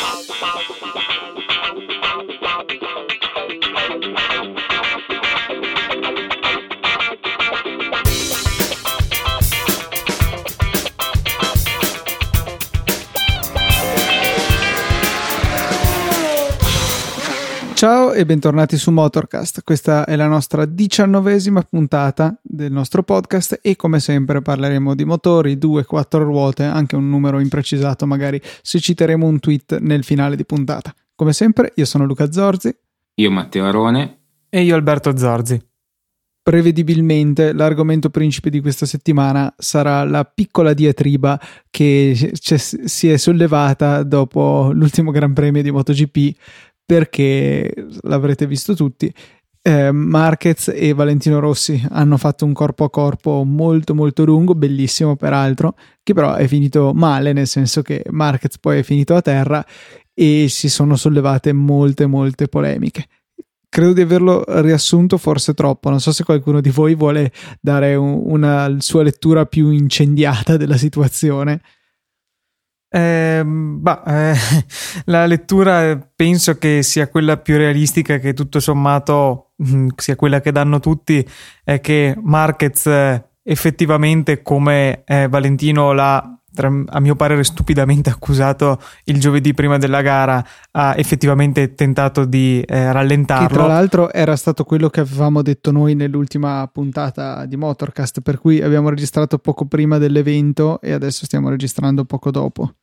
Bye. Ciao e bentornati su Motorcast. Questa è la nostra diciannovesima puntata del nostro podcast e come sempre parleremo di motori, due, quattro ruote, anche un numero imprecisato magari se citeremo un tweet nel finale di puntata. Come sempre io sono Luca Zorzi. Io Matteo Arone. E io Alberto Zorzi. Prevedibilmente l'argomento principe di questa settimana sarà la piccola diatriba che si è sollevata dopo l'ultimo Gran Premio di MotoGP perché l'avrete visto tutti. Eh, Marquez e Valentino Rossi hanno fatto un corpo a corpo molto molto lungo, bellissimo peraltro, che però è finito male, nel senso che Marquez poi è finito a terra e si sono sollevate molte molte polemiche. Credo di averlo riassunto forse troppo, non so se qualcuno di voi vuole dare un, una sua lettura più incendiata della situazione. Eh, bah, eh, la lettura penso che sia quella più realistica che tutto sommato mm, sia quella che danno tutti è che Marquez eh, effettivamente come eh, Valentino l'ha a mio parere stupidamente accusato il giovedì prima della gara ha effettivamente tentato di eh, rallentarlo. Che tra l'altro era stato quello che avevamo detto noi nell'ultima puntata di Motorcast per cui abbiamo registrato poco prima dell'evento e adesso stiamo registrando poco dopo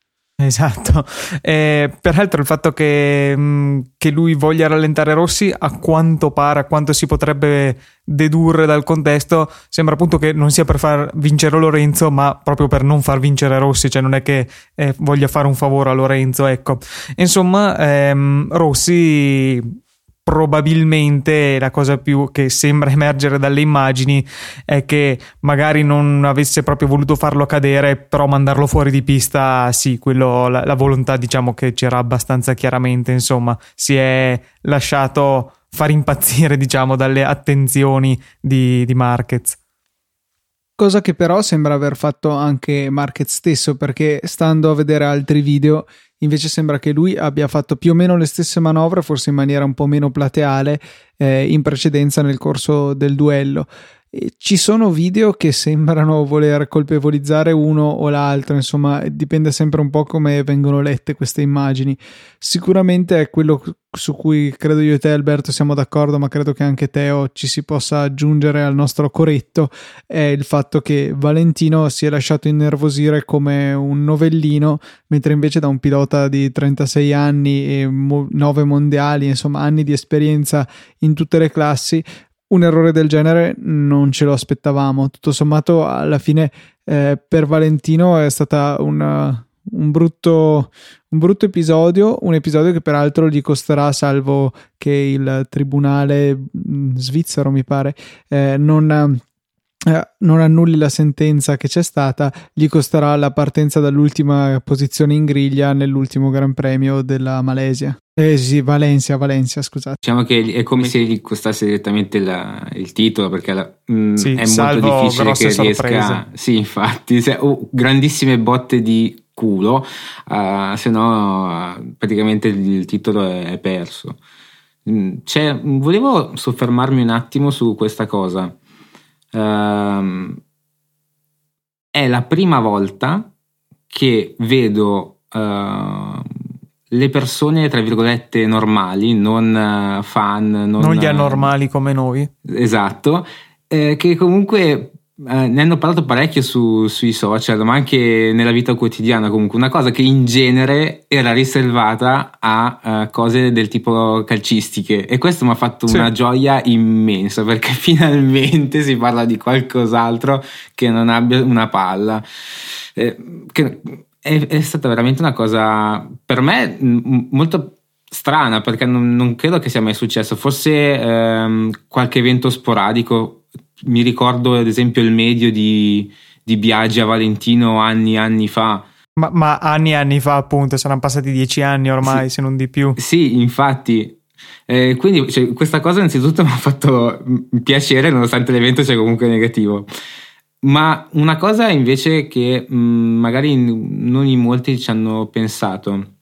Esatto, eh, peraltro il fatto che, mh, mm, che, lui voglia rallentare Rossi, a quanto pare, a quanto si potrebbe dedurre dal contesto, sembra appunto che non sia per far vincere Lorenzo, ma proprio per non far vincere Rossi, cioè non è che eh, voglia fare un favore a Lorenzo, ecco. Insomma, ehm, Rossi probabilmente la cosa più che sembra emergere dalle immagini è che magari non avesse proprio voluto farlo cadere, però mandarlo fuori di pista, sì, quello, la, la volontà diciamo che c'era abbastanza chiaramente, insomma, si è lasciato far impazzire, diciamo, dalle attenzioni di, di Marquez cosa che però sembra aver fatto anche Marquez stesso perché stando a vedere altri video invece sembra che lui abbia fatto più o meno le stesse manovre, forse in maniera un po' meno plateale, eh, in precedenza nel corso del duello. Ci sono video che sembrano voler colpevolizzare uno o l'altro, insomma, dipende sempre un po' come vengono lette queste immagini. Sicuramente è quello su cui credo io e te, Alberto, siamo d'accordo, ma credo che anche Teo ci si possa aggiungere al nostro corretto. È il fatto che Valentino si è lasciato innervosire come un novellino, mentre invece da un pilota di 36 anni e 9 mondiali, insomma, anni di esperienza in tutte le classi, un errore del genere non ce lo aspettavamo. Tutto sommato, alla fine, eh, per Valentino è stata una, un, brutto, un brutto episodio. Un episodio che peraltro gli costerà, salvo che il tribunale mm, svizzero, mi pare, eh, non eh, non annulli la sentenza che c'è stata, gli costerà la partenza dall'ultima posizione in griglia nell'ultimo Gran Premio della Malesia. Eh sì, Valencia, Valencia, scusate. Diciamo che è come se gli costasse direttamente la, il titolo, perché la, mh, mm, sì, è molto difficile che sorprese. riesca. Sì, infatti, se, oh, grandissime botte di culo, uh, se no uh, praticamente il, titolo è, è perso. Mm, cioè, volevo soffermarmi un attimo su questa cosa Uh, è la prima volta che vedo uh, le persone, tra virgolette, normali, non uh, fan, non, non, gli anormali come noi. Esatto, eh, che comunque eh, ne hanno parlato parecchio su, sui social, ma anche nella vita quotidiana comunque, una cosa che in genere era riservata a uh, cose del tipo calcistiche e questo mi ha fatto sì. una gioia immensa perché finalmente si parla di qualcos'altro che non abbia una palla. Eh, che è, è, stata veramente una cosa per me m- molto strana perché non, non, credo che sia mai successo, forse ehm, qualche evento sporadico mi ricordo ad esempio il medio di, di Biagi a Valentino anni e anni fa. Ma, ma, anni e anni fa, appunto, saranno passati dieci anni ormai, sì, se non di più. Sì, infatti. Eh, quindi cioè, questa cosa innanzitutto mi ha fatto piacere, nonostante l'evento sia comunque negativo. Ma una cosa invece che mh, magari non in molti ci hanno pensato,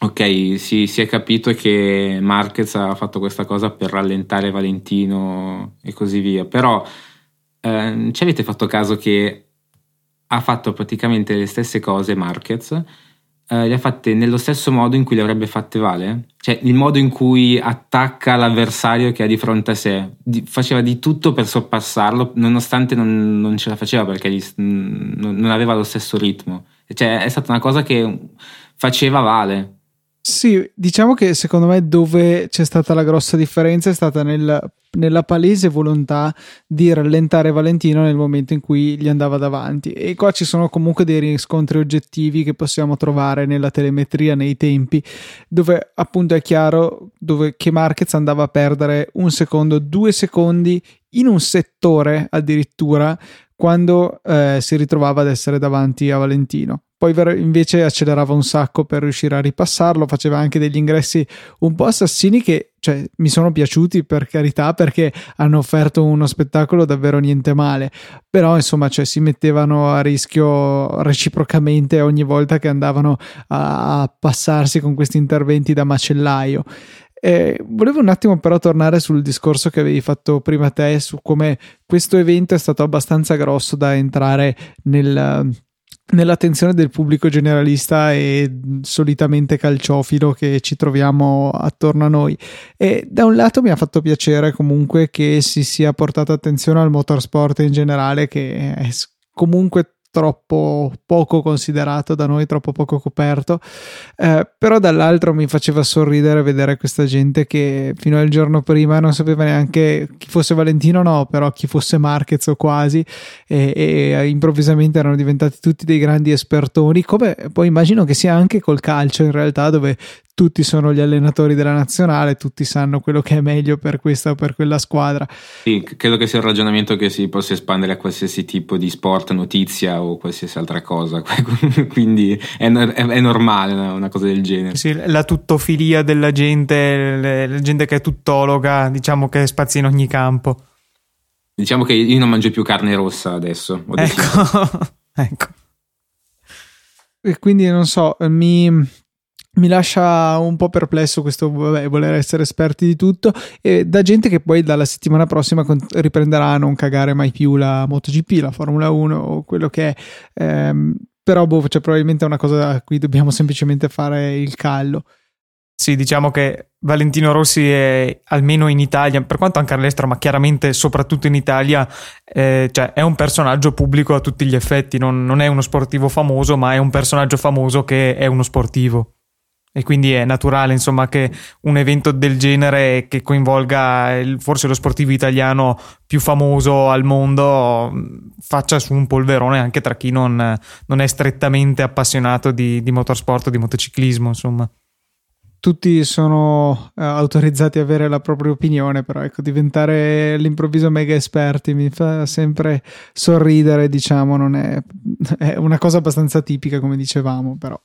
ok, si, si, è capito che Marquez ha fatto questa cosa per rallentare Valentino e così via, però eh, ci avete fatto caso che ha fatto praticamente le stesse cose Marquez, eh, le ha fatte nello stesso modo in cui le avrebbe fatte Vale? Cioè il modo in cui attacca l'avversario che ha di fronte a sé, di, faceva di tutto per sorpassarlo, nonostante non, non ce la faceva perché gli, non, non aveva lo stesso ritmo. Cioè è stata una cosa che faceva Vale sì, diciamo che secondo me dove c'è stata la grossa differenza è stata nel, nella palese volontà di rallentare Valentino nel momento in cui gli andava davanti. E qua ci sono comunque dei riscontri oggettivi che possiamo trovare nella telemetria nei tempi, dove appunto è chiaro dove, che Marquez andava a perdere un secondo, due secondi in un settore addirittura quando eh, si ritrovava ad essere davanti a Valentino poi invece accelerava un sacco per riuscire a ripassarlo, faceva anche degli ingressi un po' assassini che cioè, mi sono piaciuti per carità perché hanno offerto uno spettacolo davvero niente male, però insomma cioè, si mettevano a rischio reciprocamente ogni volta che andavano a, a passarsi con questi interventi da macellaio. Eh, volevo un attimo però tornare sul discorso che avevi fatto prima te su come questo evento è stato abbastanza grosso da entrare nel, nell'attenzione del pubblico generalista e solitamente calciofilo che ci troviamo attorno a noi. E da un lato mi ha fatto piacere comunque che si sia portata attenzione al motorsport in generale che è comunque troppo poco considerato da noi, troppo poco coperto. Eh, però dall'altro mi faceva sorridere vedere questa gente che fino al giorno prima non sapeva neanche chi fosse Valentino, no, però chi fosse Marquez o quasi, e, e improvvisamente erano diventati tutti dei grandi espertoni. Come poi immagino che sia anche col calcio in realtà, dove tutti sono gli allenatori della nazionale, tutti sanno quello che è meglio per questa o per quella squadra. Sì, credo che sia un ragionamento che si possa espandere a qualsiasi tipo di sport, notizia o qualsiasi altra cosa, quindi è, è, normale una cosa del genere. Sì, la tuttofilia della gente, la gente che è tuttologa, diciamo che spazia in ogni campo. Diciamo che io non mangio più carne rossa adesso. Ecco. ecco. E quindi non so, mi, mi lascia un po' perplesso questo vabbè, voler essere esperti di tutto e da gente che poi dalla settimana prossima riprenderà a non cagare mai più la MotoGP, la Formula 1 o quello che è. Ehm, però boh, cioè, probabilmente è una cosa a cui dobbiamo semplicemente fare il callo. Sì, diciamo che Valentino Rossi è almeno in Italia, per quanto anche all'estero, ma chiaramente soprattutto in Italia, eh, cioè è un personaggio pubblico a tutti gli effetti, non, non, è uno sportivo famoso, ma è un personaggio famoso che è uno sportivo. E quindi è naturale, insomma, che un evento del genere che coinvolga il, forse lo sportivo italiano più famoso al mondo faccia su un polverone anche tra chi non, non è strettamente appassionato di, di motorsport di motociclismo, insomma tutti sono eh, autorizzati a avere la propria opinione, però ecco, diventare all'improvviso mega esperti mi fa sempre sorridere, diciamo, non è, è una cosa abbastanza tipica, come dicevamo, però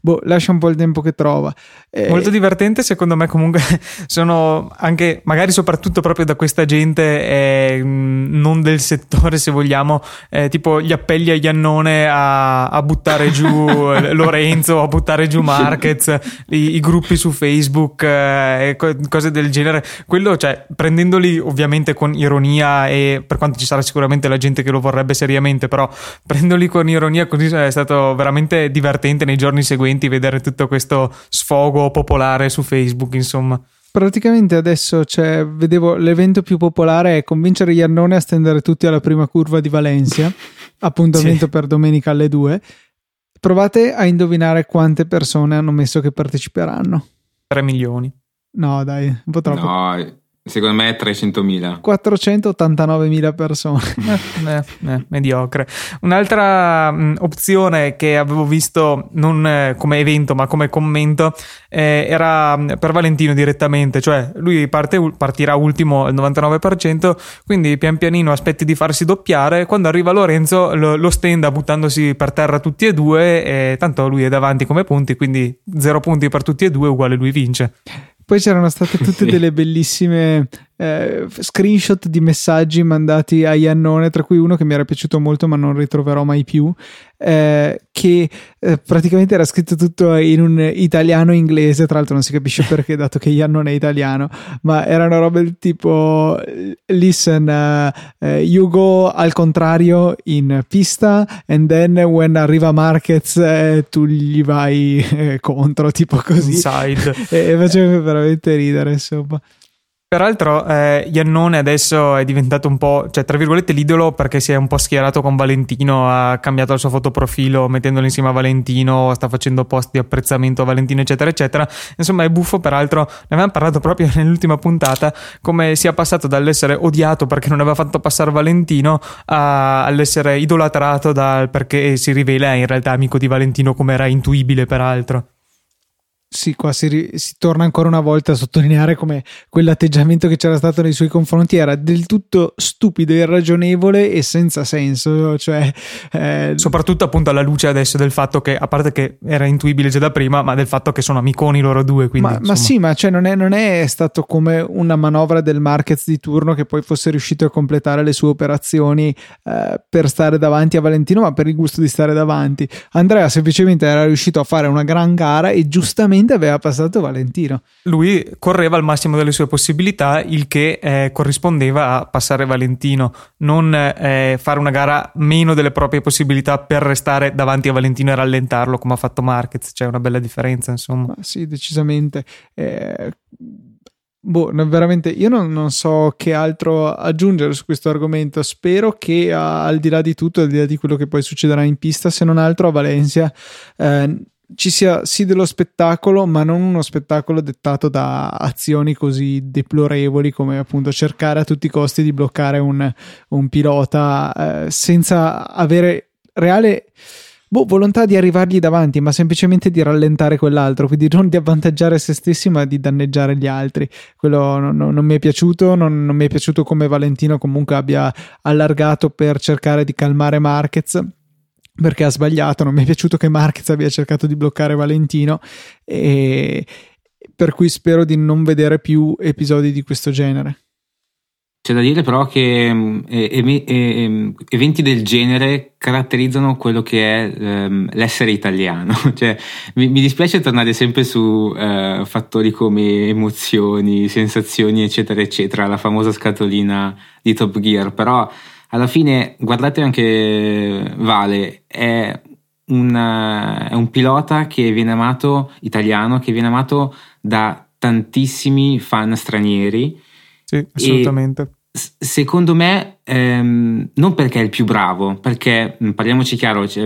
boh, lascia un po' il tempo che trova. Eh, Molto divertente, secondo me, comunque sono anche, magari soprattutto proprio da questa gente eh, non del settore, se vogliamo, eh, tipo gli appelli a Iannone a, a buttare giù Lorenzo, a buttare giù Marquez, i, i gruppi gruppi su Facebook eh, e co- cose del genere. Quello, cioè, prendendoli ovviamente con ironia e per quanto ci sarà sicuramente la gente che lo vorrebbe seriamente, però prendendoli con ironia così è stato veramente divertente nei giorni seguenti vedere tutto questo sfogo popolare su Facebook, insomma. Praticamente adesso cioè, vedevo l'evento più popolare è convincere Iannone a stendere tutti alla prima curva di Valencia, appuntamento sì. per domenica alle 2 Provate a indovinare quante persone hanno messo che parteciperanno. 3 milioni. No, dai, un po' troppo. No, Secondo me 300.000. 489.000 persone. eh, eh, eh, mediocre. Un'altra mh, opzione che avevo visto non eh, come evento ma come commento eh, era mm, per Valentino direttamente, cioè lui parte, partirà ultimo al 99%, quindi pian pianino aspetti di farsi doppiare, quando arriva Lorenzo lo, lo stenda buttandosi per terra tutti e due e tanto lui è davanti come punti, quindi 0 punti per tutti e due uguale lui vince. Poi c'erano state tutte delle bellissime eh, screenshot di messaggi mandati a Iannone, tra cui uno che mi era piaciuto molto ma non ritroverò mai più, eh, che eh, praticamente era scritto tutto in un italiano inglese, tra l'altro non si capisce perché dato che Ian non è italiano, ma erano robe del tipo listen, uh, you go al contrario in pista and then when arriva Marquez eh, tu gli vai contro, tipo così. Inside. e, e faceva veramente ridere, insomma. Peraltro, eh, Iannone adesso è diventato un po', cioè, tra virgolette, l'idolo perché si è un po' schierato con Valentino, ha cambiato il suo fotoprofilo mettendolo insieme a Valentino, sta facendo post di apprezzamento a Valentino, eccetera, eccetera. Insomma, è buffo, peraltro, ne avevamo parlato proprio nell'ultima puntata, come sia passato dall'essere odiato perché non aveva fatto passare Valentino a, all'essere idolatrato dal, perché si rivela in realtà amico di Valentino, come era intuibile, peraltro. Sì, qua si, si, torna ancora una volta a sottolineare come quell'atteggiamento che c'era stato nei suoi confronti era del tutto stupido, irragionevole e senza senso. Cioè, eh... Soprattutto appunto alla luce adesso del fatto che, a parte che era intuibile già da prima, ma del fatto che sono amiconi loro due. Quindi, ma, ma, sì, ma cioè non, è, non, è, stato come una manovra del Marquez di turno che poi fosse riuscito a completare le sue operazioni eh, per stare davanti a Valentino, ma per il gusto di stare davanti. Andrea semplicemente era riuscito a fare una gran gara e giustamente giustamente aveva passato Valentino. Lui correva al massimo delle sue possibilità, il che eh, corrispondeva a passare Valentino, non eh, fare una gara meno delle proprie possibilità per restare davanti a Valentino e rallentarlo come ha fatto Marquez. C'è una bella differenza, insomma. Ma sì, decisamente. Eh, boh, veramente io non, non, so che altro aggiungere su questo argomento. Spero che al di là di tutto, al di là di quello che poi succederà in pista, se non altro a Valencia, eh, ci sia sì dello spettacolo, ma non uno spettacolo dettato da azioni così deplorevoli come appunto cercare a tutti i costi di bloccare un, un pilota eh, senza avere reale boh, volontà di arrivargli davanti, ma semplicemente di rallentare quell'altro, quindi non di avvantaggiare se stessi, ma di danneggiare gli altri. Quello non, non, non mi è piaciuto, non, non mi è piaciuto come Valentino comunque abbia allargato per cercare di calmare Marquez perché ha sbagliato. Non mi è piaciuto che Marquez abbia cercato di bloccare Valentino e per cui spero di non vedere più episodi di questo genere. C'è da dire però che mm, eh, eventi del genere caratterizzano quello che è ehm, l'essere italiano. cioè, mi, mi, dispiace tornare sempre su eh, fattori come emozioni, sensazioni, eccetera, eccetera, la famosa scatolina di Top Gear, però alla fine guardate anche Vale, è, una, è un pilota che viene amato, italiano, che viene amato da tantissimi fan stranieri. Sì, assolutamente. secondo me, ehm, non perché è il più bravo, perché parliamoci chiaro, cioè,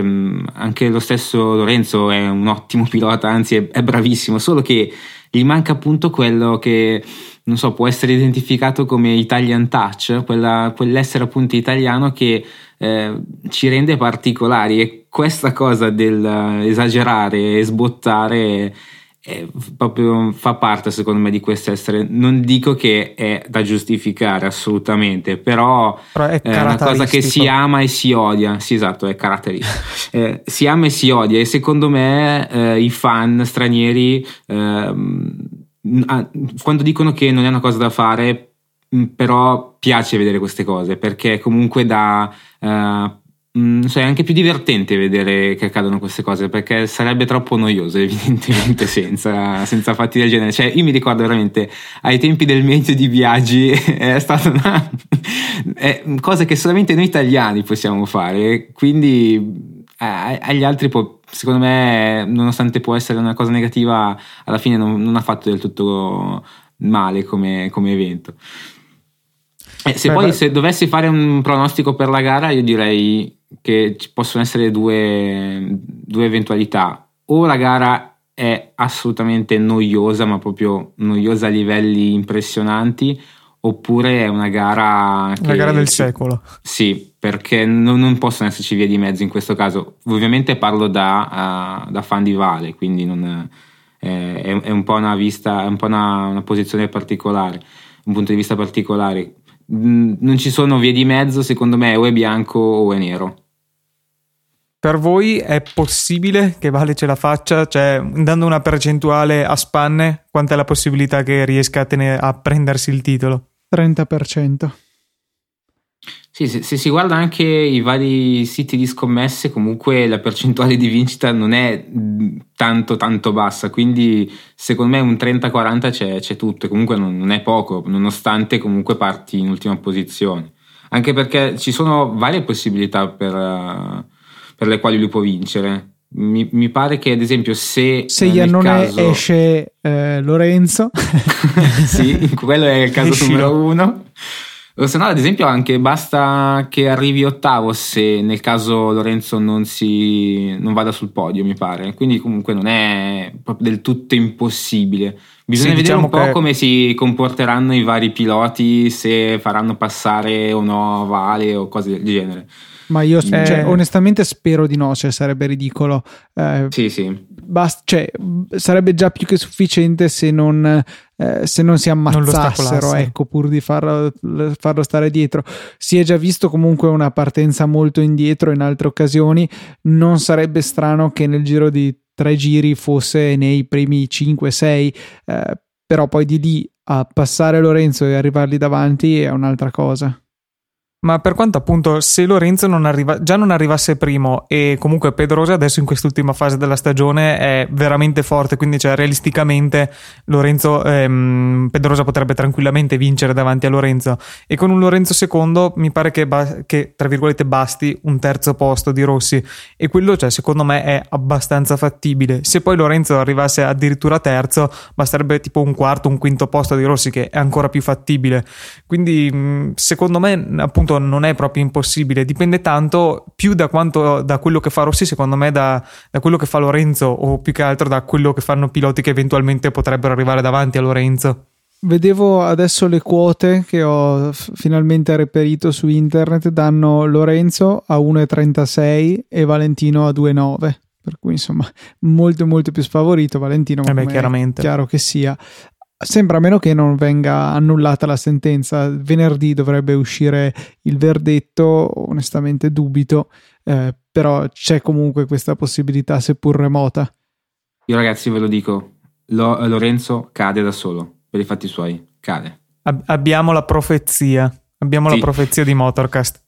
anche lo stesso Lorenzo è un ottimo pilota, anzi è, è bravissimo, solo che gli manca appunto quello che non so, può essere identificato come Italian touch, quella, quell'essere appunto italiano che eh, ci rende particolari. E questa cosa del esagerare e sbottare è, proprio fa parte secondo me di questo essere, non dico che è da giustificare assolutamente, però, però è, è una cosa che si ama e si odia, sì esatto, è caratteristico, eh, si ama e si odia. E secondo me eh, i fan stranieri ehm, quando dicono che non è una cosa da fare, mm, però piace vedere queste cose perché comunque da uh, so, è anche più divertente vedere che accadono queste cose perché sarebbe troppo noioso evidentemente senza, senza, fatti del genere. Cioè io mi ricordo veramente ai tempi del medio di viaggi è stata una è cosa che solamente noi italiani possiamo fare quindi agli altri può, secondo me nonostante può essere una cosa negativa alla fine non, non ha fatto del tutto male come, come evento. Eh, se beh, poi beh. se dovessi fare un pronostico per la gara io direi che ci possono essere due, due eventualità. O la gara è assolutamente noiosa ma proprio noiosa a livelli impressionanti oppure è una gara che, una gara del secolo. Sì perché non, non, possono esserci vie di mezzo in questo caso ovviamente parlo da, uh, da fan di Vale quindi non, eh, è, è, un po' una vista è un po' una, una, posizione particolare un punto di vista particolare non ci sono vie di mezzo secondo me o è bianco o è nero per voi è possibile che Vale ce la faccia? Cioè, dando una percentuale a spanne, quanta è la possibilità che riesca a, tenere, a prendersi il titolo? 30%. Sì, se, se, si guarda anche i vari siti di scommesse, comunque la percentuale di vincita non è tanto tanto bassa, quindi secondo me un 30-40 c'è, c'è tutto. E comunque non, non, è poco, nonostante comunque parti in ultima posizione. Anche perché ci sono varie possibilità per, uh, per le quali lui può vincere. Mi, mi, pare che ad esempio se se Iannone caso... esce eh, Lorenzo. Sì quello è il caso numero uno se no, ad esempio, anche basta che arrivi ottavo se nel caso Lorenzo non, si, non vada sul podio, mi pare. Quindi, comunque, non è proprio del tutto impossibile. Bisogna sì, vedere diciamo un po' che... come si comporteranno i vari piloti, se faranno passare o no Vale o cose del genere. Ma io eh... cioè, onestamente spero di no, cioè sarebbe ridicolo. Eh, sì, sì. Bast- cioè, sarebbe già più che sufficiente se non, eh, se non si ammazzassero, non ecco, pur di farlo, farlo, stare dietro. Si è già visto comunque una partenza molto indietro in altre occasioni. Non sarebbe strano che nel giro di tre giri fosse nei primi 5-6, eh, però poi di lì a passare Lorenzo e arrivargli davanti è un'altra cosa. Ma per quanto appunto se Lorenzo non arriva, già non arrivasse primo e comunque Pedrosa adesso in quest'ultima fase della stagione è veramente forte, quindi cioè realisticamente Lorenzo, ehm, Pedrosa potrebbe tranquillamente vincere davanti a Lorenzo e con un Lorenzo secondo mi pare che, ba- che tra virgolette basti un terzo posto di Rossi e quello cioè secondo me è abbastanza fattibile. Se poi Lorenzo arrivasse addirittura terzo basterebbe tipo un quarto, un quinto posto di Rossi che è ancora più fattibile. Quindi secondo me appunto appunto non è proprio impossibile, dipende tanto più da, quanto, da quello che fa Rossi, secondo me, da, da, quello che fa Lorenzo o più che altro da quello che fanno piloti che eventualmente potrebbero arrivare davanti a Lorenzo. Vedevo adesso le quote che ho finalmente reperito su internet, danno Lorenzo a 1,36 e Valentino a 2,9 per cui insomma molto molto più sfavorito Valentino eh beh, chiaramente. chiaro che sia Sembra a meno che non venga annullata la sentenza. Venerdì dovrebbe uscire il verdetto, onestamente dubito, eh, però c'è comunque questa possibilità, seppur remota. Io ragazzi ve lo dico, lo, Lorenzo cade da solo, per i fatti suoi, cade. Ab- abbiamo la profezia, abbiamo sì. la profezia di Motorcast.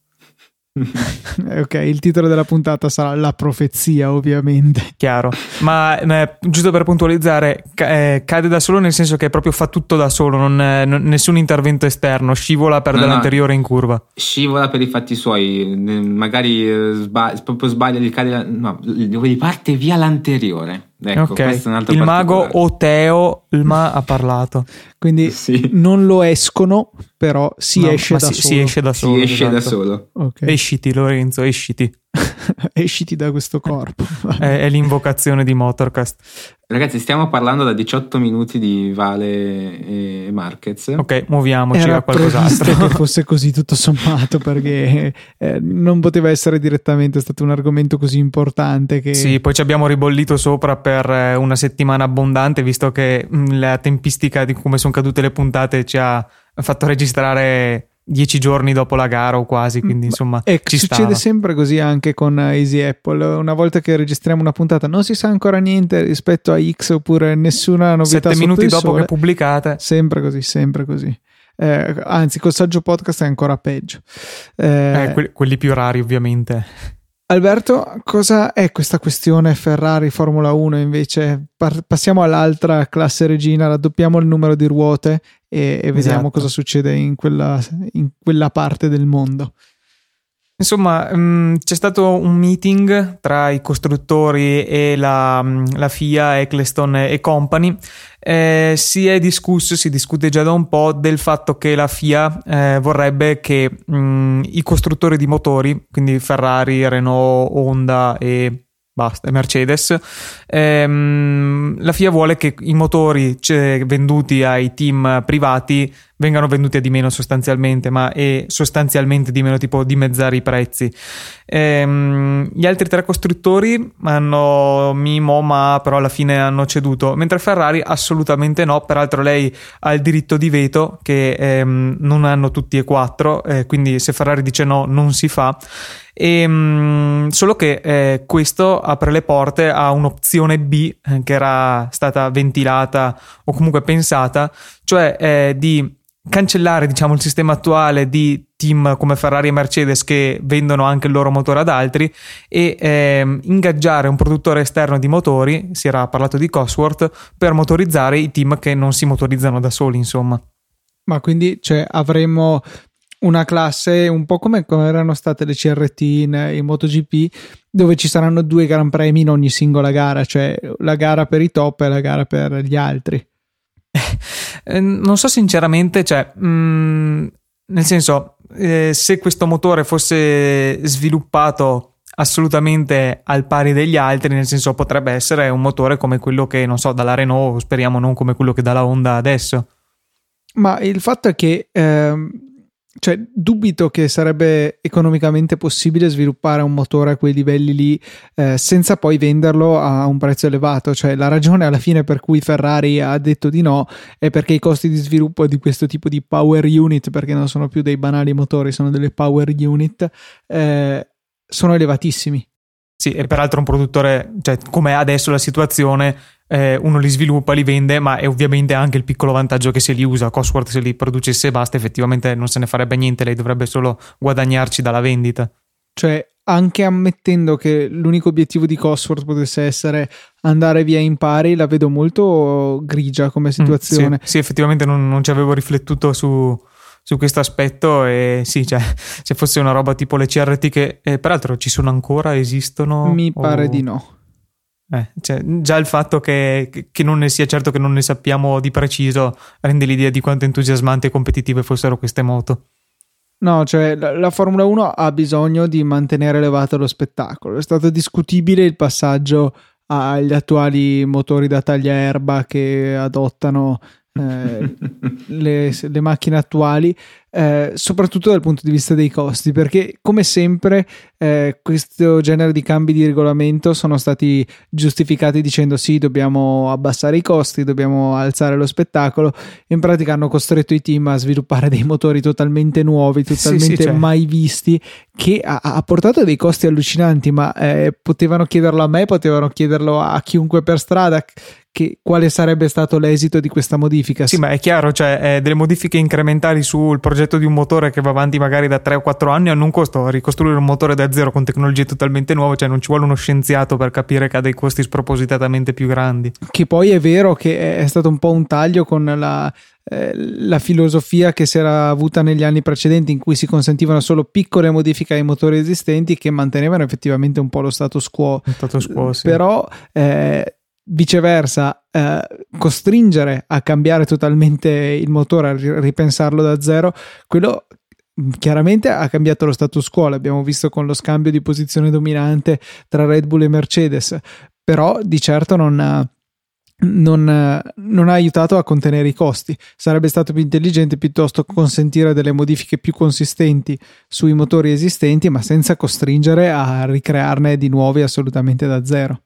ok, il titolo della puntata sarà La profezia, ovviamente. Chiaro, ma, ma giusto per puntualizzare, eh, cade da solo nel senso che proprio fa tutto da solo, non, eh, non, nessun intervento esterno, scivola per no, dell'anteriore no. in curva. Scivola per i fatti suoi, magari eh, sbaglia, proprio sbaglia, gli cade, no, gli parte via l'anteriore. Ecco, okay. il mago Oteo Ilma ha parlato. Quindi sì. non lo escono, però si, no, esce, da si, si esce da solo. Si esce esatto. da solo. Okay. Esciti Lorenzo, esciti. esciti da questo corpo. è, è, l'invocazione di Motorcast. Ragazzi, stiamo parlando da 18 minuti di Vale e Marquez. Ok, muoviamoci Era a qualcos'altro. che fosse così tutto sommato, perché eh, non poteva essere direttamente stato un argomento così importante. Che... Sì, poi ci abbiamo ribollito sopra per eh, una settimana abbondante, visto che mh, mm, la tempistica di come sono cadute le puntate ci ha fatto registrare dieci giorni dopo la gara o quasi, quindi insomma e ci succede stava. sempre così anche con Easy Apple. Una volta che registriamo una puntata non si sa ancora niente rispetto a X oppure nessuna novità. Sette minuti dopo sole. che pubblicate. Sempre così, sempre così. Eh, anzi, col saggio podcast è ancora peggio. Eh, eh, quelli, quelli più rari, ovviamente. Alberto, cosa è questa questione Ferrari Formula 1 invece? Par- passiamo all'altra classe regina, raddoppiamo il numero di ruote e, e vediamo esatto. cosa succede in quella, in quella parte del mondo. Insomma, mh, mm, c'è stato un meeting tra i costruttori e la, mm, la FIA, Eccleston e Company. Eh, si è discusso, si discute già da un po' del fatto che la FIA eh, vorrebbe che mh, mm, i costruttori di motori, quindi Ferrari, Renault, Honda e basta, Mercedes. Ehm, la FIA vuole che i motori cioè, venduti ai team privati vengano venduti a di meno sostanzialmente, ma e sostanzialmente di meno tipo dimezzare i prezzi. Ehm, gli altri tre costruttori hanno Mimo, ma però alla fine hanno ceduto, mentre Ferrari assolutamente no, peraltro lei ha il diritto di veto che ehm, non hanno tutti e quattro, eh, quindi se Ferrari dice no non si fa. E, ehm, solo che eh, questo apre le porte a un'opzione B eh, che era stata ventilata o comunque pensata, cioè eh, di cancellare diciamo il sistema attuale di team come Ferrari e Mercedes che vendono anche il loro motore ad altri e ehm, ingaggiare un produttore esterno di motori, si era parlato di Cosworth, per motorizzare i team che non si motorizzano da soli insomma. Ma quindi cioè, avremo una classe un po' come, come erano state le CRT in, in MotoGP dove ci saranno due gran premi in ogni singola gara, cioè la gara per i top e la gara per gli altri. Eh, non so sinceramente, cioè, mh, mm, nel senso, eh, se questo motore fosse sviluppato assolutamente al pari degli altri, nel senso potrebbe essere un motore come quello che, non so, dalla Renault, speriamo non come quello che dà la Honda adesso. Ma il fatto è che ehm, cioè, dubito che sarebbe economicamente possibile sviluppare un motore a quei livelli lì eh, senza poi venderlo a un prezzo elevato. Cioè, la ragione alla fine per cui Ferrari ha detto di no è perché i costi di sviluppo di questo tipo di power unit, perché non sono più dei banali motori, sono delle power unit, eh, sono elevatissimi. Sì, e peraltro un produttore, cioè come è adesso la situazione, eh, uno li sviluppa, li vende, ma è ovviamente anche il piccolo vantaggio che se li usa. Cosworth se li producesse e basta, effettivamente non se ne farebbe niente, lei dovrebbe solo guadagnarci dalla vendita. Cioè, anche ammettendo che l'unico obiettivo di Cosworth potesse essere andare via in pari, la vedo molto grigia come situazione. Mm, sì, sì, effettivamente non, non ci avevo riflettuto su, su questo aspetto e sì, cioè, se fosse una roba tipo le CRT che eh, peraltro ci sono ancora, esistono? Mi pare o... di no. Eh, cioè, già il fatto che, che, non ne sia certo che non ne sappiamo di preciso rende l'idea di quanto entusiasmanti e competitive fossero queste moto. No, cioè la, la, Formula 1 ha bisogno di mantenere elevato lo spettacolo. È stato discutibile il passaggio agli attuali motori da taglia erba che adottano eh, le, le, macchine attuali, eh, soprattutto dal punto di vista dei costi, perché come sempre eh, questo genere di cambi di regolamento sono stati giustificati dicendo sì, dobbiamo abbassare i costi, dobbiamo alzare lo spettacolo. In pratica hanno costretto i team a sviluppare dei motori totalmente nuovi, totalmente sì, sì, cioè. mai visti, che ha, ha, portato dei costi allucinanti, ma eh, potevano chiederlo a me, potevano chiederlo a chiunque per strada che, quale sarebbe stato l'esito di questa modifica. Sì, ma è chiaro, cioè eh, delle modifiche incrementali sul progetto di un motore che va avanti magari da 3 o 4 anni hanno un costo. Ricostruire un motore da zero con tecnologie totalmente nuove, cioè non ci vuole uno scienziato per capire che ha dei costi spropositatamente più grandi. Che poi è vero che è stato un po' un taglio con la, eh, la filosofia che si era avuta negli anni precedenti in cui si consentivano solo piccole modifiche ai motori esistenti che mantenevano effettivamente un po' lo status quo. Status quo sì. Però eh, viceversa eh, costringere a cambiare totalmente il motore, a ripensarlo da zero, quello mm, chiaramente ha cambiato lo status quo, l'abbiamo visto con lo scambio di posizione dominante tra Red Bull e Mercedes, però di certo non... Non, non, ha aiutato a contenere i costi. Sarebbe stato più intelligente piuttosto consentire delle modifiche più consistenti sui motori esistenti, ma senza costringere a ricrearne di nuovi assolutamente da zero.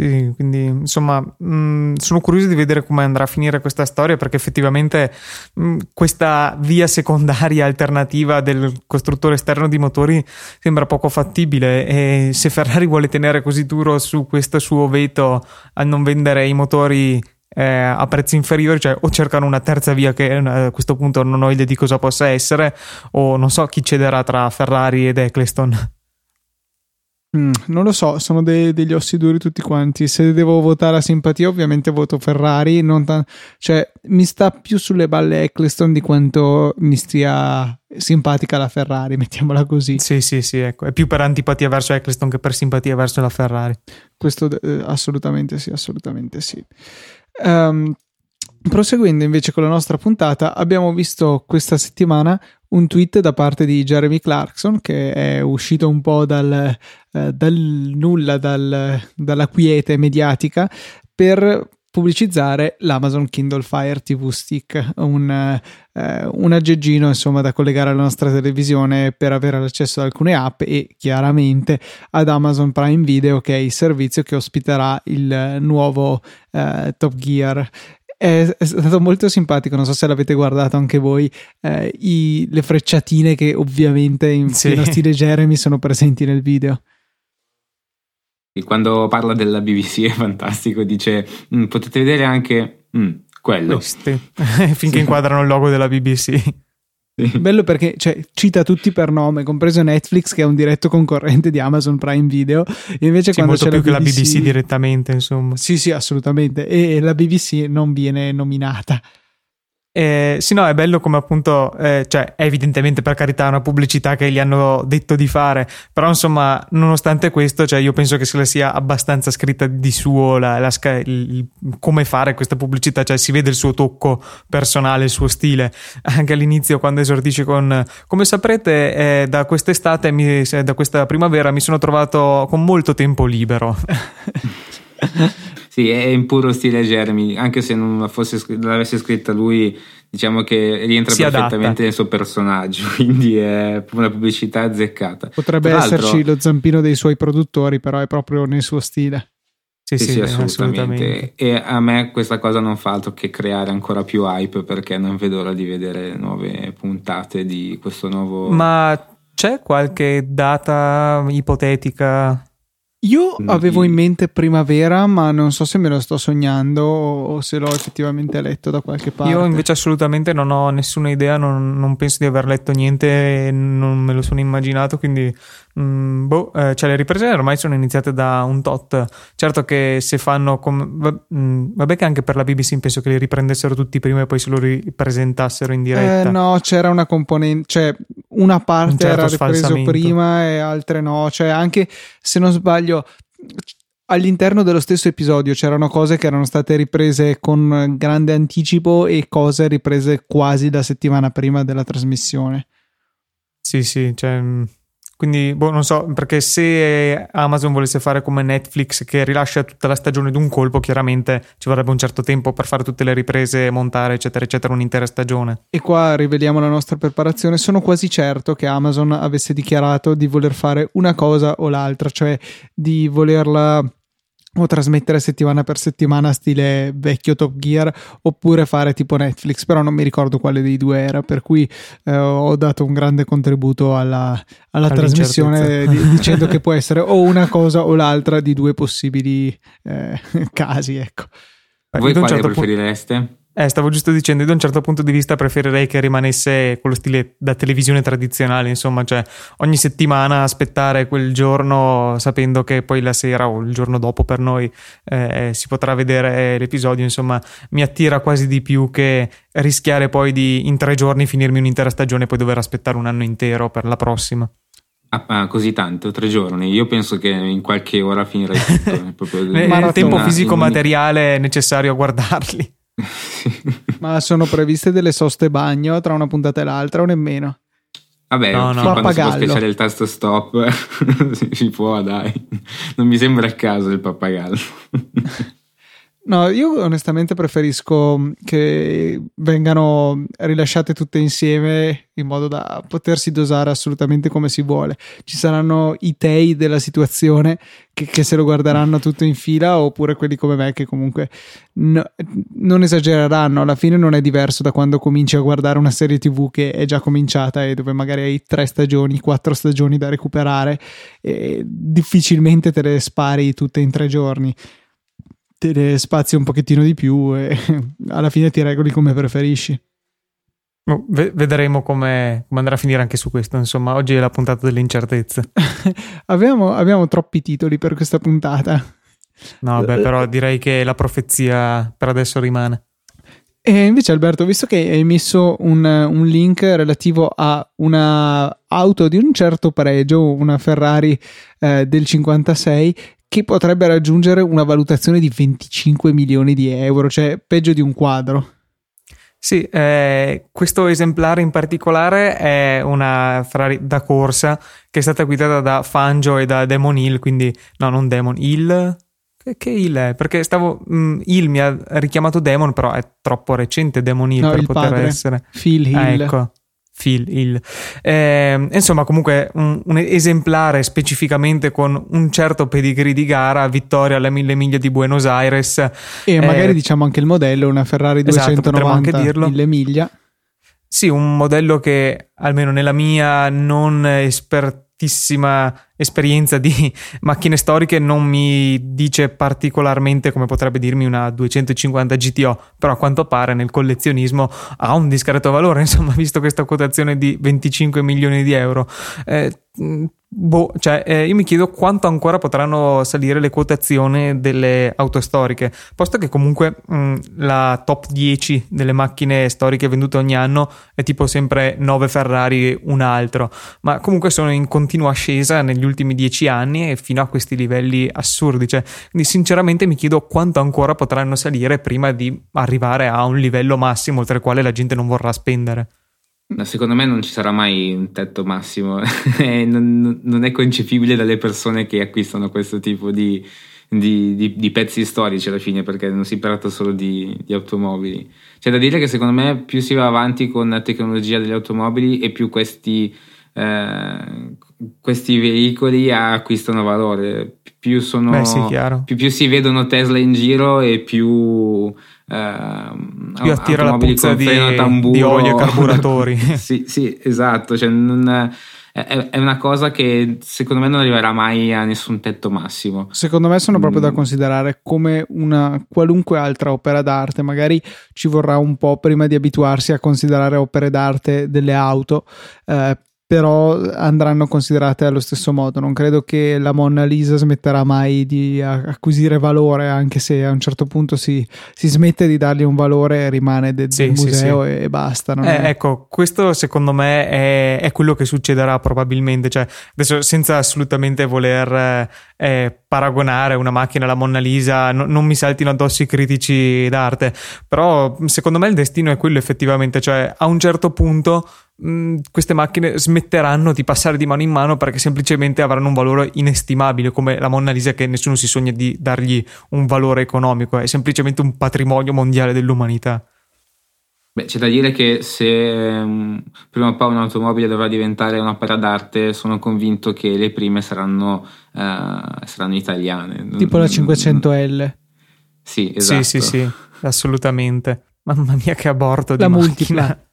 Sì, quindi insomma mh, mm, sono curioso di vedere come andrà a finire questa storia perché effettivamente mh, mm, questa via secondaria alternativa del costruttore esterno di motori sembra poco fattibile e se Ferrari vuole tenere così duro su questo suo veto a non vendere i motori eh, a prezzi inferiori, cioè o cercano una terza via che eh, a questo punto non ho idea di cosa possa essere o non so chi cederà tra Ferrari ed Eccleston. Mm, non lo so, sono de- degli ossi duri tutti quanti. Se devo votare a simpatia, ovviamente voto Ferrari. T- cioè, mi sta più sulle balle Eccleston di quanto mi stia simpatica la Ferrari, mettiamola così. Sì, sì, sì, ecco. È più per antipatia verso Eccleston che per simpatia verso la Ferrari. Questo eh, assolutamente sì, assolutamente sì. Um, Proseguendo invece con la nostra puntata, abbiamo visto questa settimana un tweet da parte di Jeremy Clarkson che è uscito un po' dal, eh, dal nulla, dal, dalla quiete mediatica per pubblicizzare l'Amazon Kindle Fire TV Stick, un, eh, un aggeggino insomma da collegare alla nostra televisione per avere l'accesso ad alcune app e chiaramente ad Amazon Prime Video che è il servizio che ospiterà il nuovo eh, Top Gear è, è, stato molto simpatico, non so se l'avete guardato anche voi, eh, i, le frecciatine che ovviamente in sì. stile Jeremy sono presenti nel video. Quando parla della BBC è fantastico, dice mm, potete vedere anche mm, Quello. Finché inquadrano il logo della BBC. Bello perché cioè, cita tutti per nome, compreso Netflix che è un diretto concorrente di Amazon Prime Video. E invece sì, quando molto c'è più la che BBC, la BBC direttamente, insomma. Sì, sì, assolutamente. E la BBC non viene nominata. Eh, sì, no, è bello come appunto, eh, cioè, è evidentemente per carità una pubblicità che gli hanno detto di fare, però insomma, nonostante questo, cioè, io penso che se la sia abbastanza scritta di suo la, la, il, il, come fare questa pubblicità, cioè si vede il suo tocco personale, il suo stile, anche all'inizio quando esordisce con, come saprete, eh, da quest'estate, mi, da questa primavera mi sono trovato con molto tempo libero. Sì, è in puro stile Jeremy, anche se non fosse, l'avesse scritta lui, diciamo che rientra si perfettamente adatta. nel suo personaggio, quindi è una pubblicità azzeccata. Potrebbe esserci lo zampino dei suoi produttori, però è proprio nel suo stile. Sì, Sì, sì, sì, eh, assolutamente. E a me questa cosa non fa altro che creare ancora più hype perché non vedo l'ora di vedere nuove puntate di questo nuovo. Ma c'è qualche data ipotetica? Io Mm, avevo in sì. mente primavera, ma non so se me lo sto sognando o se l'ho effettivamente letto da qualche parte. Io invece assolutamente non ho nessuna idea, non, non penso di aver letto niente, non me lo sono immaginato, quindi mm, boh, eh, cioè le riprese ormai sono iniziate da un tot. Certo che se fanno come va- mm, vabbè che anche per la BBC penso che li riprendessero tutti prima e poi se lo ripresentassero in diretta. Eh, no, c'era una componente, cioè una parte Un certo era ripreso prima e altre no, cioè anche se non sbaglio all'interno dello stesso episodio c'erano cose che erano state riprese con grande anticipo e cose riprese quasi la settimana prima della trasmissione. Sì, sì, cioè, mm, quindi boh, non so, perché se Amazon volesse fare come Netflix che rilascia tutta la stagione d'un colpo, chiaramente ci vorrebbe un certo tempo per fare tutte le riprese, montare, eccetera, eccetera, un'intera stagione. E qua riveliamo la nostra preparazione. Sono quasi certo che Amazon avesse dichiarato di voler fare una cosa o l'altra, cioè di volerla o trasmettere settimana per settimana stile vecchio Top Gear oppure fare tipo Netflix, però non mi ricordo quale dei due era, per cui eh, ho dato un grande contributo alla, alla trasmissione di- dicendo che può essere o una cosa o l'altra di due possibili eh, casi, ecco. Voi quale certo preferireste? Eh, stavo giusto dicendo, io da un certo punto di vista preferirei che rimanesse quello stile da televisione tradizionale, insomma, cioè ogni settimana aspettare quel giorno sapendo che poi la sera o il giorno dopo per noi eh, si potrà vedere l'episodio, insomma, mi attira quasi di più che rischiare poi di in tre giorni finirmi un'intera stagione e poi dover aspettare un anno intero per la prossima. Ah, ah, così tanto, tre giorni. Io penso che in qualche ora finirei tutto. è proprio Eh, Il tempo una- fisico un- materiale necessario a guardarli. Ma sono previste delle soste bagno tra una puntata e l'altra o nemmeno? Vabbè, No, no. quando si può Pappagallo. schiacciare il tasto stop si- può, dai. Non mi sembra il caso il pappagallo. No, io onestamente preferisco che vengano rilasciate tutte insieme in modo da potersi dosare assolutamente come si vuole. Ci saranno i tei della situazione che, che se lo guarderanno tutto in fila oppure quelli come me che comunque no- non esagereranno. Alla fine non è diverso da quando cominci a guardare una serie tv che è già cominciata e dove magari hai tre stagioni, quattro stagioni da recuperare e difficilmente te le spari tutte in tre giorni te ne spazi un pochettino di più e alla fine ti regoli come preferisci. Oh, ve- vedremo come, come andrà a finire anche su questo. Insomma, oggi è la puntata delle incertezze. abbiamo, abbiamo troppi titoli per questa puntata. No, beh, però direi che la profezia per adesso rimane. E invece, Alberto, visto che hai messo un, un link relativo a una auto di un certo pregio, una Ferrari eh, del 56, che potrebbe raggiungere una valutazione di 25 milioni di euro, cioè peggio di un quadro. Sì, eh, questo esemplare in particolare è una Ferrari da corsa che è stata guidata da Fangio e da Demon Hill, quindi no, non Demon Hill. Che, che Hill è? Perché stavo. mh, Hill mi ha richiamato Demon, però è troppo recente Demon Hill No, per poter padre. essere. Phil Hill. Ah, ecco. Phil Hill. Eh, insomma, comunque un, un esemplare specificamente con un certo pedigree di gara, vittoria alle mille miglia di Buenos Aires. E magari Eh, diciamo anche il modello, una Ferrari Esatto, potremmo 290 anche dirlo. mille miglia. Sì, un modello che almeno nella mia non espertissima esperienza di macchine storiche non mi dice particolarmente come potrebbe dirmi una 250 GTO, però a quanto pare nel collezionismo ha un discreto valore, insomma, visto questa quotazione di 25 milioni di euro. Eh, Boh, cioè, eh, io mi chiedo quanto ancora potranno salire le quotazioni delle auto storiche, posto che comunque mh, la top 10 delle macchine storiche vendute ogni anno è tipo sempre 9 Ferrari, un altro, ma comunque sono in continua ascesa negli 10 anni e fino a questi livelli assurdi, cioè, quindi sinceramente mi chiedo quanto ancora potranno salire prima di arrivare a un livello massimo oltre il quale la gente non vorrà spendere. Secondo me non ci sarà mai un tetto massimo, non, non, è concepibile dalle persone che acquistano questo tipo di, di, di, di, pezzi storici alla fine, perché non si tratta solo di, automobili. C'è da dire che secondo me più si va avanti con la tecnologia delle automobili e più questi, eh, questi veicoli acquistano valore. Più, sono, Beh, sì, più, più si vedono Tesla in giro e più Uh, più attira la puzza di, di, olio e carburatori. sì, sì, esatto. Cioè, non, è, è, una cosa che secondo me non arriverà mai a nessun tetto massimo. Secondo me sono proprio mm. da considerare come una qualunque altra opera d'arte. Magari ci vorrà un po' prima di abituarsi a considerare opere d'arte delle auto. Eh, però andranno considerate allo stesso modo. Non credo che la Mona Lisa smetterà mai di acquisire valore, anche se a un certo punto si, si smette di dargli un valore e rimane de- sì, del museo sì, sì. E, basta. Eh, ecco, questo secondo me è, è, quello che succederà probabilmente. Cioè, adesso senza assolutamente voler eh, paragonare una macchina alla Mona Lisa, no, non mi saltino addosso i critici d'arte, però secondo me il destino è quello effettivamente, cioè a un certo punto Mm, queste macchine smetteranno di passare di mano in mano perché semplicemente avranno un valore inestimabile come la Mona Lisa che nessuno si sogna di dargli un valore economico è semplicemente un patrimonio mondiale dell'umanità Beh, c'è da dire che se um, prima o poi un'automobile dovrà diventare un'opera d'arte, sono convinto che le prime saranno, uh, saranno italiane. Tipo la 500L. Sì, esatto. Sì, sì, sì, assolutamente. Mamma mia, che aborto la di multipla.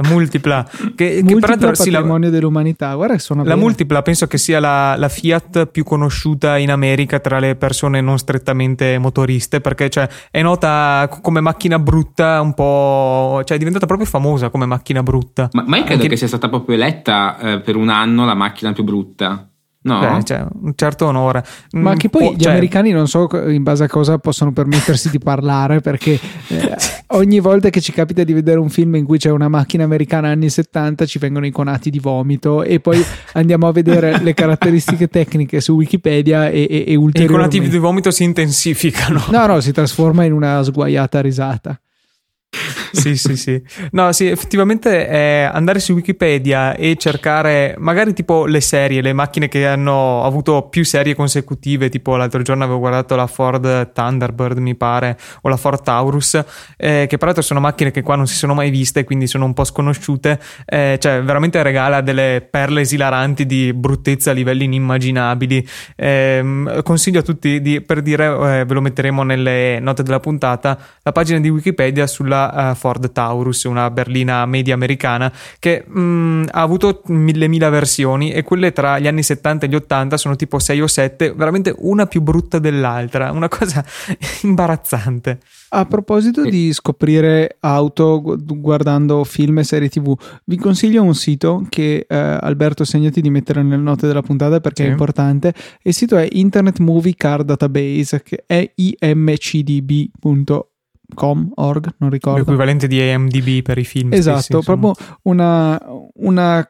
La multipla che, multipla che peraltro sì, patrimonio la, dell'umanità guarda che sono la bene. multipla penso che sia la, la, Fiat più conosciuta in America tra le persone non strettamente motoriste perché cioè, è nota come macchina brutta un po' cioè è diventata proprio famosa come macchina brutta ma, ma io credo Anche... che sia stata proprio eletta eh, per un anno la macchina più brutta No, Beh, cioè, un certo onore. Ma che poi oh, gli cioè... americani non so in base a cosa possono permettersi di parlare, perché eh, ogni volta che ci capita di vedere un film in cui c'è una macchina americana anni 70 ci vengono iconati di vomito e poi andiamo a vedere le caratteristiche tecniche su Wikipedia e, e, e ulteriormente... I iconati di vomito si intensificano. No, no, si trasforma in una sguaiata risata sì, sì, sì. No, sì, effettivamente eh, andare su Wikipedia e cercare magari tipo le serie, le macchine che hanno avuto più serie consecutive, tipo l'altro giorno avevo guardato la Ford Thunderbird, mi pare, o la Ford Taurus, eh, che peraltro sono macchine che qua non si sono mai viste, quindi sono un po' sconosciute. Eh, cioè, veramente regala delle perle esilaranti di bruttezza a livelli inimmaginabili. Ehm, consiglio a tutti di, per dire, eh, ve lo metteremo nelle note della puntata, la pagina di Wikipedia sulla uh, Ford Taurus, una berlina media americana che mh, mm, ha avuto mille mila versioni e quelle tra gli anni 70 e gli 80 sono tipo 6 o 7, veramente una più brutta dell'altra, una cosa imbarazzante. A proposito di scoprire auto guardando film e serie tv, vi consiglio un sito che eh, Alberto segnati di mettere nelle note della puntata perché sì. è importante. Il sito è Internet Movie Car Database che è imcdb.org com, org, non ricordo. L'equivalente di AMDB per i film. Esatto, stessi, proprio una, una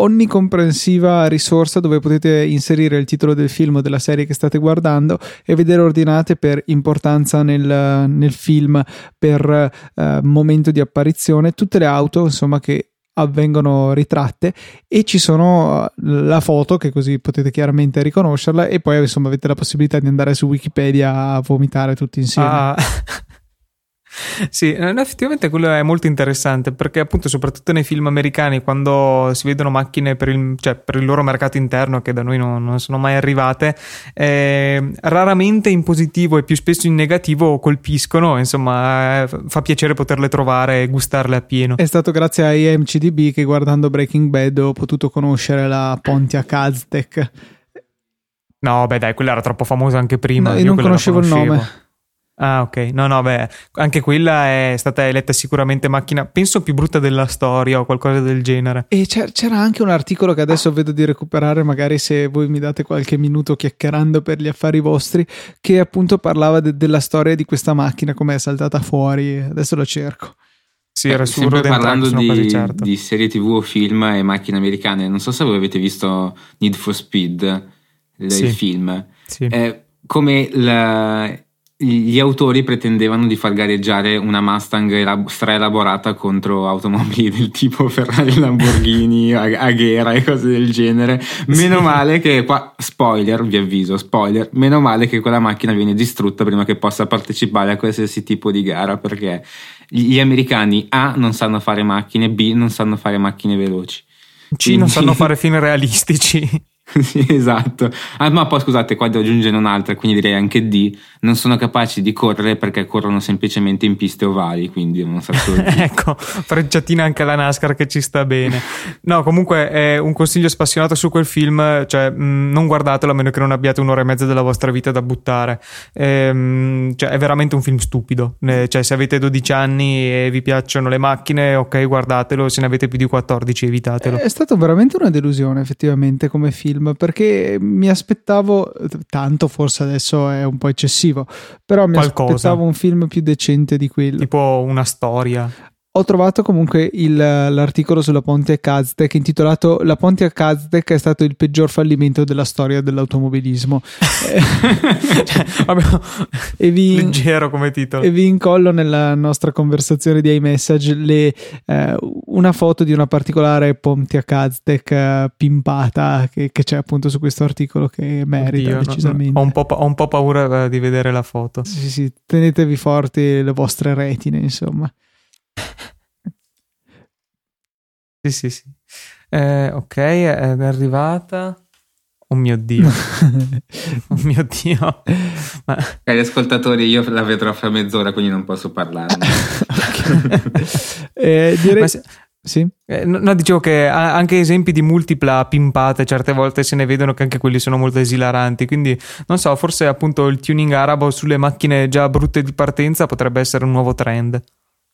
onnicomprensiva risorsa dove potete inserire il titolo del film o della serie che state guardando e vedere ordinate per importanza nel, nel film, per uh, momento di apparizione, tutte le auto insomma che avvengono ritratte e ci sono eh, la foto che così potete chiaramente riconoscerla e poi insomma avete la possibilità di andare su Wikipedia a vomitare tutti insieme. Ah. Sì, effettivamente quello è molto interessante perché appunto soprattutto nei film americani quando si vedono macchine per il, cioè, per il loro mercato interno che da noi non, non sono mai arrivate, eh, raramente in positivo e più spesso in negativo colpiscono, insomma eh, fa piacere poterle trovare e gustarle appieno. È stato grazie a IMCDB che guardando Breaking Bad ho potuto conoscere la Pontiac Aztec No, beh, dai, quella era troppo famosa anche prima. No, io, non conoscevo il nome. Ah, ok. No, no, beh, anche quella è stata eletta sicuramente macchina, penso più brutta della storia o qualcosa del genere. E c'era anche un articolo che adesso vedo di recuperare, magari se voi mi date qualche minuto chiacchierando per gli affari vostri, che appunto parlava de- della storia di questa macchina, come è saltata fuori. Adesso lo cerco. Sì, era su Sempre parlando di, certo. di serie tv o film e macchine americane, non so se voi avete visto Need for Speed, il sì. film. Sì. Eh, come la gli autori pretendevano di far gareggiare una Mustang straelaborata contro automobili del tipo Ferrari, Lamborghini, Aghera e cose del genere. Meno sì. male che qua, spoiler, vi avviso, spoiler, meno male che quella macchina viene distrutta prima che possa partecipare a qualsiasi tipo di gara perché gli americani A non sanno fare macchine, B non sanno fare macchine veloci. C Quindi... non sanno fare film realistici. sì, esatto. Ah, ma poi scusate, qua devo aggiungere un'altra, quindi direi anche D. Non sono capaci di correre perché corrono semplicemente in piste ovali, quindi non so Ecco, frecciatina anche alla NASCAR che ci sta bene. No, comunque è un consiglio spassionato su quel film, cioè mh, mm, non guardatelo a meno che non abbiate un'ora e mezza della vostra vita da buttare. Ehm, cioè, è veramente un film stupido. Eh, cioè, se avete 12 anni e vi piacciono le macchine, ok, guardatelo. Se ne avete più di 14, evitatelo. È stato veramente una delusione, effettivamente, come film film perché mi aspettavo tanto, forse adesso è un po' eccessivo, però mi Qualcosa. aspettavo un film più decente di quello. Tipo una storia ho trovato comunque il, l'articolo sulla Pontiac Aztec intitolato La Pontiac Aztec è stato il peggior fallimento della storia dell'automobilismo. e vi, Leggero come titolo. E vi incollo nella nostra conversazione di iMessage le, eh, una foto di una particolare Pontiac Aztec eh, pimpata che, che, c'è appunto su questo articolo che merita Oddio, decisamente. No, no. Ho, ho, un po', paura eh, di vedere la foto. Sì, sì, tenetevi forti le vostre retine, insomma. Sì, sì, sì. Eh, ok, è arrivata. Oh mio Dio. oh mio Dio. Ma... Cari ascoltatori, io la vedrò fra mezz'ora, quindi non posso parlarne. eh, direi... Se... Sì. Eh, no, dicevo che anche esempi di multipla pimpate certe volte se ne vedono che anche quelli sono molto esilaranti. Quindi non so, forse appunto il tuning arabo sulle macchine già brutte di partenza potrebbe essere un nuovo trend.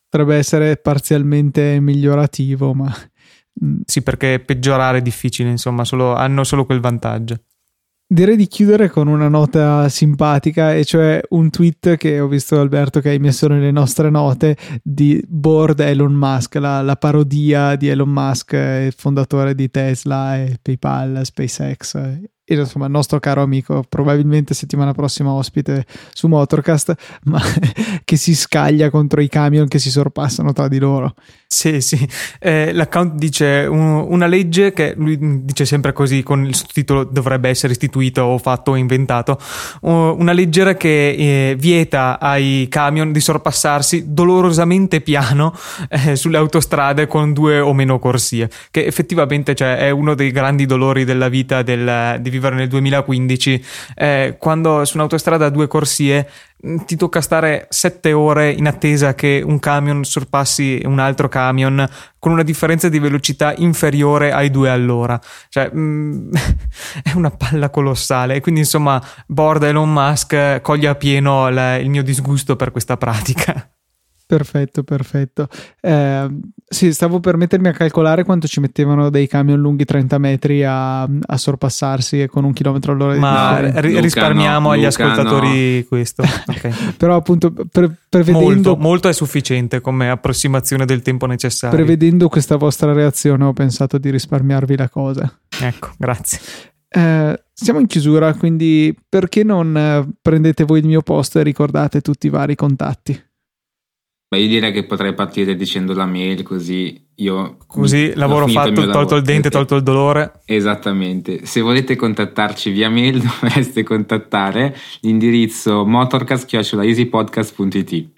Potrebbe essere parzialmente migliorativo, ma. Sì, perché peggiorare è difficile, insomma, solo, hanno solo quel vantaggio. Direi di chiudere con una nota simpatica, e cioè un tweet che ho visto Alberto che hai messo nelle nostre note di Board Elon Musk, la, la parodia di Elon Musk, il fondatore di Tesla e PayPal, SpaceX e insomma il nostro caro amico, probabilmente settimana prossima ospite su Motorcast, ma che si scaglia contro i camion che si sorpassano tra di loro. Sì, sì, eh, l'account dice un, una legge che lui dice sempre così con il sottotitolo dovrebbe essere istituito o fatto o inventato, una legge che eh, vieta ai camion di sorpassarsi dolorosamente piano eh, sulle autostrade con due o meno corsie, che effettivamente cioè, è uno dei grandi dolori della vita del, di vivere nel 2015, eh, quando su un'autostrada a due corsie ti tocca stare sette ore in attesa che un camion sorpassi un altro camion con una differenza di velocità inferiore ai due all'ora. Cioè, mm, è una palla colossale. Quindi, insomma, Borda Elon Musk coglie a pieno il mio disgusto per questa pratica. Perfetto, perfetto. Eh, sì, stavo per mettermi a calcolare quanto ci mettevano dei camion lunghi 30 metri a, a sorpassarsi con un chilometro all'ora. Ma di... ri- risparmiamo no, agli Luca ascoltatori no. questo. Okay. Però appunto pre- prevedendo... Molto, molto è sufficiente come approssimazione del tempo necessario. Prevedendo questa vostra reazione ho pensato di risparmiarvi la cosa. Ecco, grazie. Eh, siamo in chiusura, quindi perché non eh, prendete voi il mio posto e ricordate tutti i vari contatti? Beh, io direi che potrei partire dicendo la mail così io... Così lavoro fatto, il tolto lavoro. il dente, tolto il dolore. Esattamente. Se volete contattarci via mail dovreste contattare l'indirizzo motorcast.easypodcast.it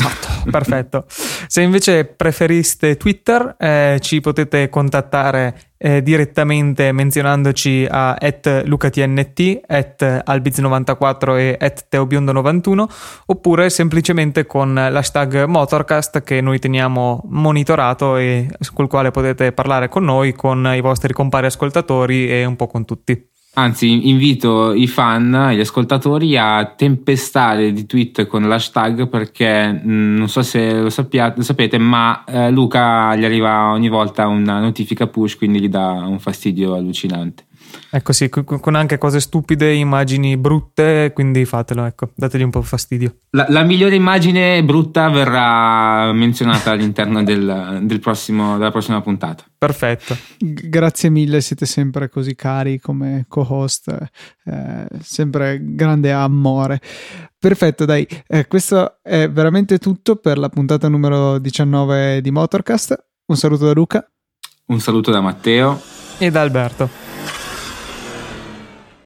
Esatto, perfetto. Se invece preferiste Twitter, eh, ci potete contattare eh, direttamente menzionandoci a lucatnt, albiz94 e teobiondo91 oppure semplicemente con l'hashtag Motorcast che noi teniamo monitorato e col quale potete parlare con noi, con i vostri compari ascoltatori e un po' con tutti. Anzi, invito i fan, gli ascoltatori a tempestare di tweet con l'hashtag perché mm, non so se lo, sappia, lo sapete, ma eh, Luca gli arriva ogni volta una notifica push, quindi gli dà un fastidio allucinante. Ecco sì, con anche cose stupide, immagini brutte, quindi fatelo, ecco, dategli un po' fastidio. La, la migliore immagine brutta verrà menzionata all'interno del, del prossimo, della prossima puntata. Perfetto. Grazie mille, siete sempre così cari come co-host, eh, sempre grande amore. Perfetto, dai, eh, questo è veramente tutto per la puntata numero 19 di Motorcast. Un saluto da Luca. Un saluto da Matteo. E da Alberto.